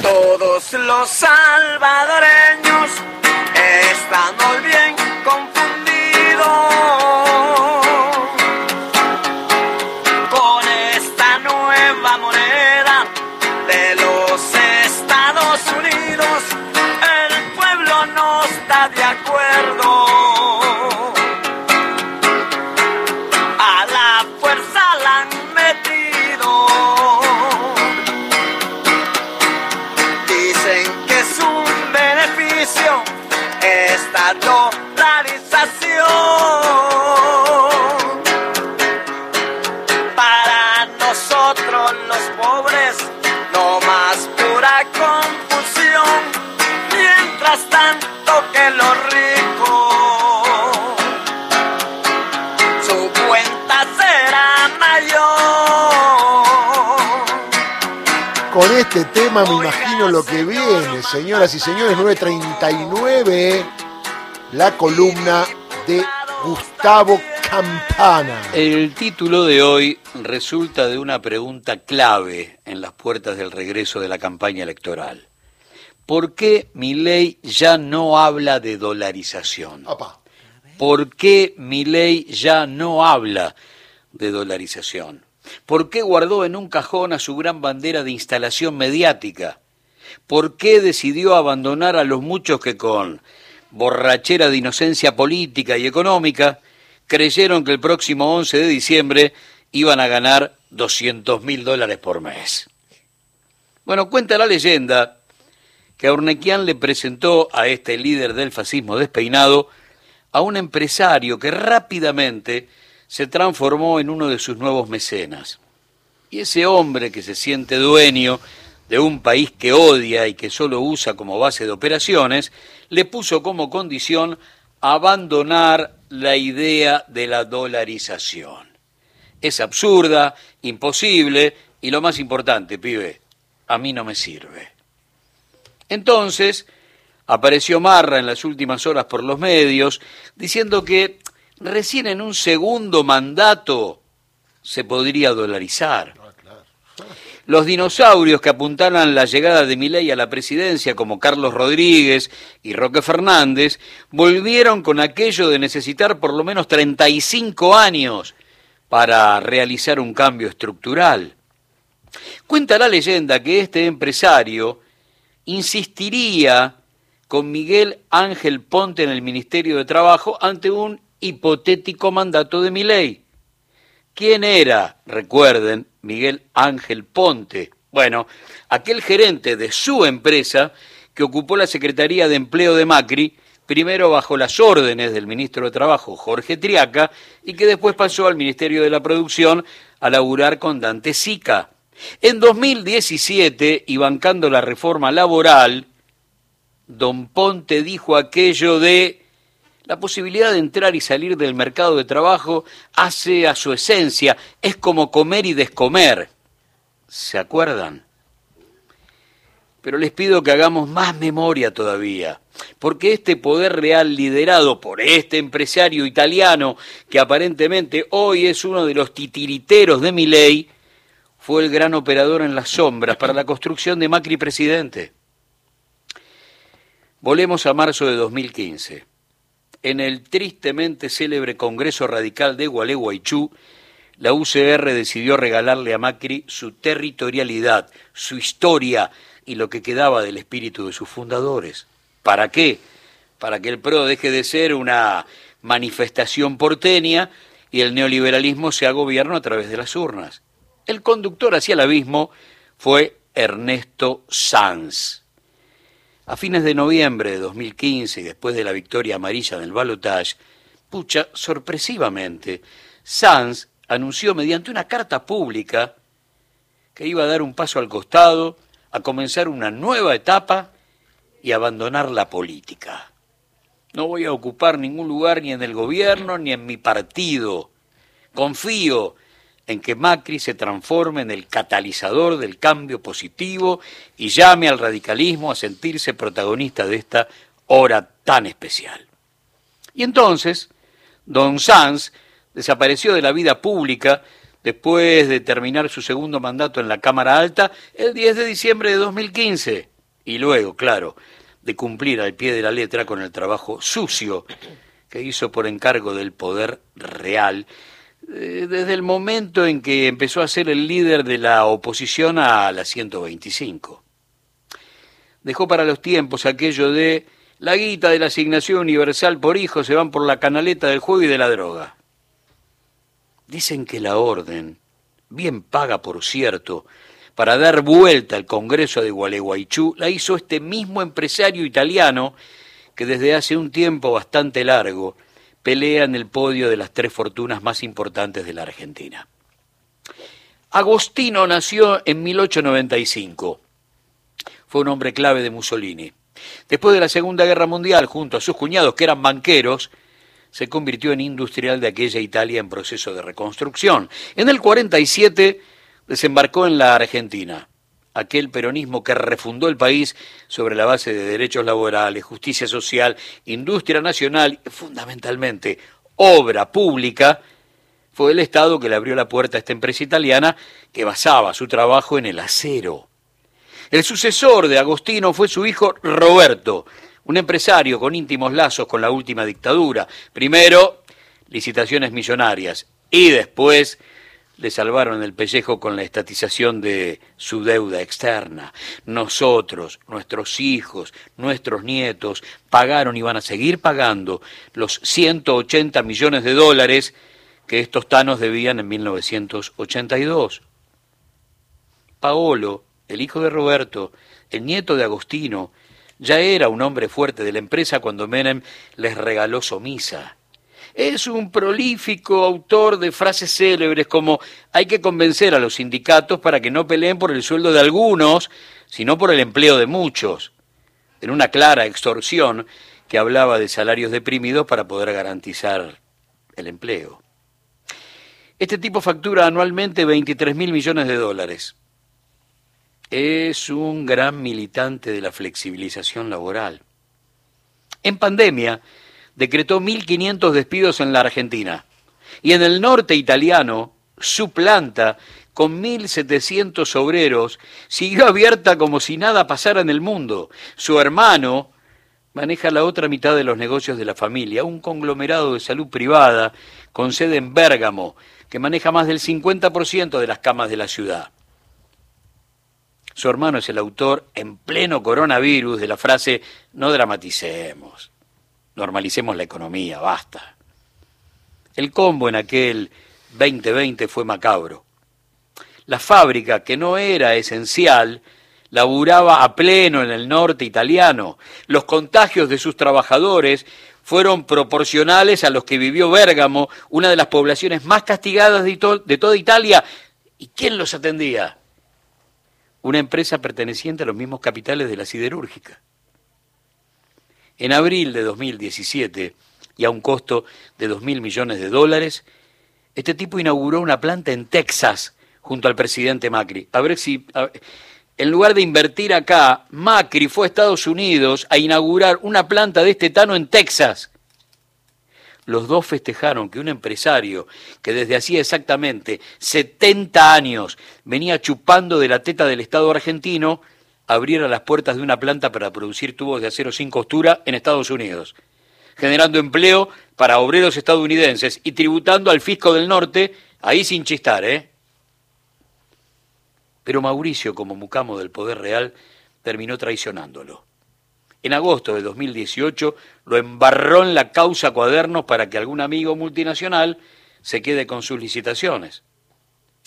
Todos los salvadoreños estamos bien confundidos con esta nueva moneda de los Estados Unidos. El pueblo no está de acuerdo. Este tema me imagino lo que viene, señoras y señores, 939, la columna de Gustavo Campana. El título de hoy resulta de una pregunta clave en las puertas del regreso de la campaña electoral. ¿Por qué mi ley ya no habla de dolarización? Opa. ¿Por qué mi ley ya no habla de dolarización? ¿Por qué guardó en un cajón a su gran bandera de instalación mediática? ¿Por qué decidió abandonar a los muchos que con borrachera de inocencia política y económica creyeron que el próximo 11 de diciembre iban a ganar 200 mil dólares por mes? Bueno, cuenta la leyenda que Ornequian le presentó a este líder del fascismo despeinado a un empresario que rápidamente se transformó en uno de sus nuevos mecenas. Y ese hombre que se siente dueño de un país que odia y que solo usa como base de operaciones, le puso como condición abandonar la idea de la dolarización. Es absurda, imposible y lo más importante, pibe, a mí no me sirve. Entonces, apareció Marra en las últimas horas por los medios diciendo que recién en un segundo mandato se podría dolarizar. Los dinosaurios que apuntalan la llegada de Milei a la presidencia, como Carlos Rodríguez y Roque Fernández, volvieron con aquello de necesitar por lo menos 35 años para realizar un cambio estructural. Cuenta la leyenda que este empresario insistiría con Miguel Ángel Ponte en el Ministerio de Trabajo ante un hipotético mandato de Milei. ¿Quién era, recuerden, Miguel Ángel Ponte? Bueno, aquel gerente de su empresa que ocupó la Secretaría de Empleo de Macri, primero bajo las órdenes del ministro de Trabajo, Jorge Triaca, y que después pasó al Ministerio de la Producción a laburar con Dante Sica. En 2017, y bancando la reforma laboral, don Ponte dijo aquello de la posibilidad de entrar y salir del mercado de trabajo hace a su esencia, es como comer y descomer. ¿Se acuerdan? Pero les pido que hagamos más memoria todavía, porque este poder real liderado por este empresario italiano, que aparentemente hoy es uno de los titiriteros de mi ley, fue el gran operador en las sombras para la construcción de Macri presidente. Volemos a marzo de 2015. En el tristemente célebre Congreso Radical de Gualeguaychú, la UCR decidió regalarle a Macri su territorialidad, su historia y lo que quedaba del espíritu de sus fundadores. ¿Para qué? Para que el PRO deje de ser una manifestación porteña y el neoliberalismo sea gobierno a través de las urnas. El conductor hacia el abismo fue Ernesto Sanz. A fines de noviembre de 2015 y después de la victoria amarilla en el balotage, pucha, sorpresivamente, Sanz anunció mediante una carta pública que iba a dar un paso al costado, a comenzar una nueva etapa y abandonar la política. No voy a ocupar ningún lugar ni en el gobierno ni en mi partido. Confío en que Macri se transforme en el catalizador del cambio positivo y llame al radicalismo a sentirse protagonista de esta hora tan especial. Y entonces, don Sanz desapareció de la vida pública después de terminar su segundo mandato en la Cámara Alta el 10 de diciembre de 2015. Y luego, claro, de cumplir al pie de la letra con el trabajo sucio que hizo por encargo del poder real desde el momento en que empezó a ser el líder de la oposición a la 125. Dejó para los tiempos aquello de la guita de la asignación universal por hijo se van por la canaleta del juego y de la droga. Dicen que la orden, bien paga por cierto, para dar vuelta al Congreso de Gualeguaychú, la hizo este mismo empresario italiano que desde hace un tiempo bastante largo pelea en el podio de las tres fortunas más importantes de la Argentina. Agostino nació en 1895. Fue un hombre clave de Mussolini. Después de la Segunda Guerra Mundial, junto a sus cuñados que eran banqueros, se convirtió en industrial de aquella Italia en proceso de reconstrucción. En el 47 desembarcó en la Argentina aquel peronismo que refundó el país sobre la base de derechos laborales, justicia social, industria nacional y fundamentalmente obra pública, fue el Estado que le abrió la puerta a esta empresa italiana que basaba su trabajo en el acero. El sucesor de Agostino fue su hijo Roberto, un empresario con íntimos lazos con la última dictadura. Primero, licitaciones millonarias y después le salvaron el pellejo con la estatización de su deuda externa. Nosotros, nuestros hijos, nuestros nietos, pagaron y van a seguir pagando los 180 millones de dólares que estos tanos debían en 1982. Paolo, el hijo de Roberto, el nieto de Agostino, ya era un hombre fuerte de la empresa cuando Menem les regaló Somisa es un prolífico autor de frases célebres como hay que convencer a los sindicatos para que no peleen por el sueldo de algunos, sino por el empleo de muchos, en una clara extorsión que hablaba de salarios deprimidos para poder garantizar el empleo. Este tipo factura anualmente 23 mil millones de dólares. Es un gran militante de la flexibilización laboral. En pandemia, decretó 1.500 despidos en la Argentina. Y en el norte italiano, su planta, con 1.700 obreros, siguió abierta como si nada pasara en el mundo. Su hermano maneja la otra mitad de los negocios de la familia, un conglomerado de salud privada con sede en Bérgamo, que maneja más del 50% de las camas de la ciudad. Su hermano es el autor en pleno coronavirus de la frase no dramaticemos normalicemos la economía, basta. El combo en aquel 2020 fue macabro. La fábrica, que no era esencial, laburaba a pleno en el norte italiano. Los contagios de sus trabajadores fueron proporcionales a los que vivió Bérgamo, una de las poblaciones más castigadas de, de toda Italia. ¿Y quién los atendía? Una empresa perteneciente a los mismos capitales de la siderúrgica. En abril de 2017, y a un costo de 2.000 millones de dólares, este tipo inauguró una planta en Texas junto al presidente Macri. A ver si, en lugar de invertir acá, Macri fue a Estados Unidos a inaugurar una planta de este tano en Texas. Los dos festejaron que un empresario que desde hacía exactamente 70 años venía chupando de la teta del Estado argentino, abriera las puertas de una planta para producir tubos de acero sin costura en Estados Unidos, generando empleo para obreros estadounidenses y tributando al fisco del norte, ahí sin chistar, ¿eh? Pero Mauricio, como mucamo del poder real, terminó traicionándolo. En agosto de 2018 lo embarró en la causa cuadernos para que algún amigo multinacional se quede con sus licitaciones.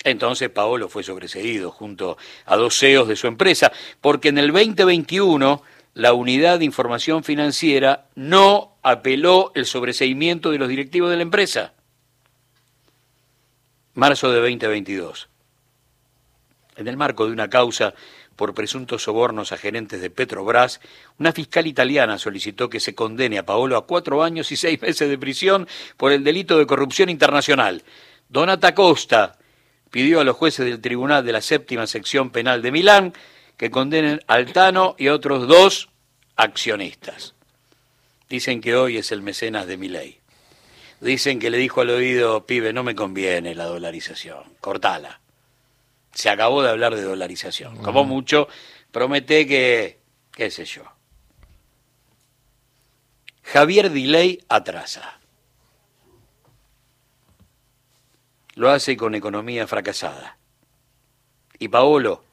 Entonces Paolo fue sobreseído junto a dos CEOs de su empresa, porque en el 2021 la unidad de información financiera no apeló el sobreseimiento de los directivos de la empresa. Marzo de 2022. En el marco de una causa por presuntos sobornos a gerentes de Petrobras, una fiscal italiana solicitó que se condene a Paolo a cuatro años y seis meses de prisión por el delito de corrupción internacional. Donata Costa, pidió a los jueces del Tribunal de la Séptima Sección Penal de Milán que condenen al Tano y a otros dos accionistas. Dicen que hoy es el mecenas de Milei. Dicen que le dijo al oído, pibe, no me conviene la dolarización, cortala. Se acabó de hablar de dolarización. Como mucho, promete que, qué sé yo. Javier Diley atrasa. Lo hace con economía fracasada. Y Paolo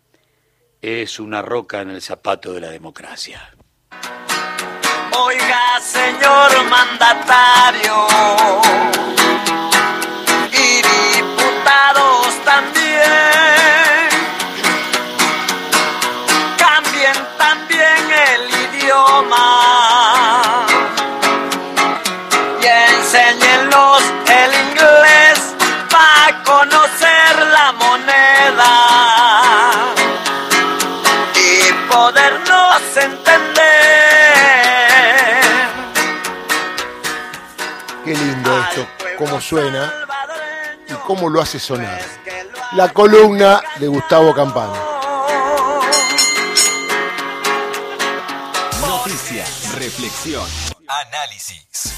es una roca en el zapato de la democracia. Oiga, señor mandatario, podernos entender. Qué lindo esto, cómo suena y cómo lo hace sonar. La columna de Gustavo Campana. Noticia, reflexión, análisis.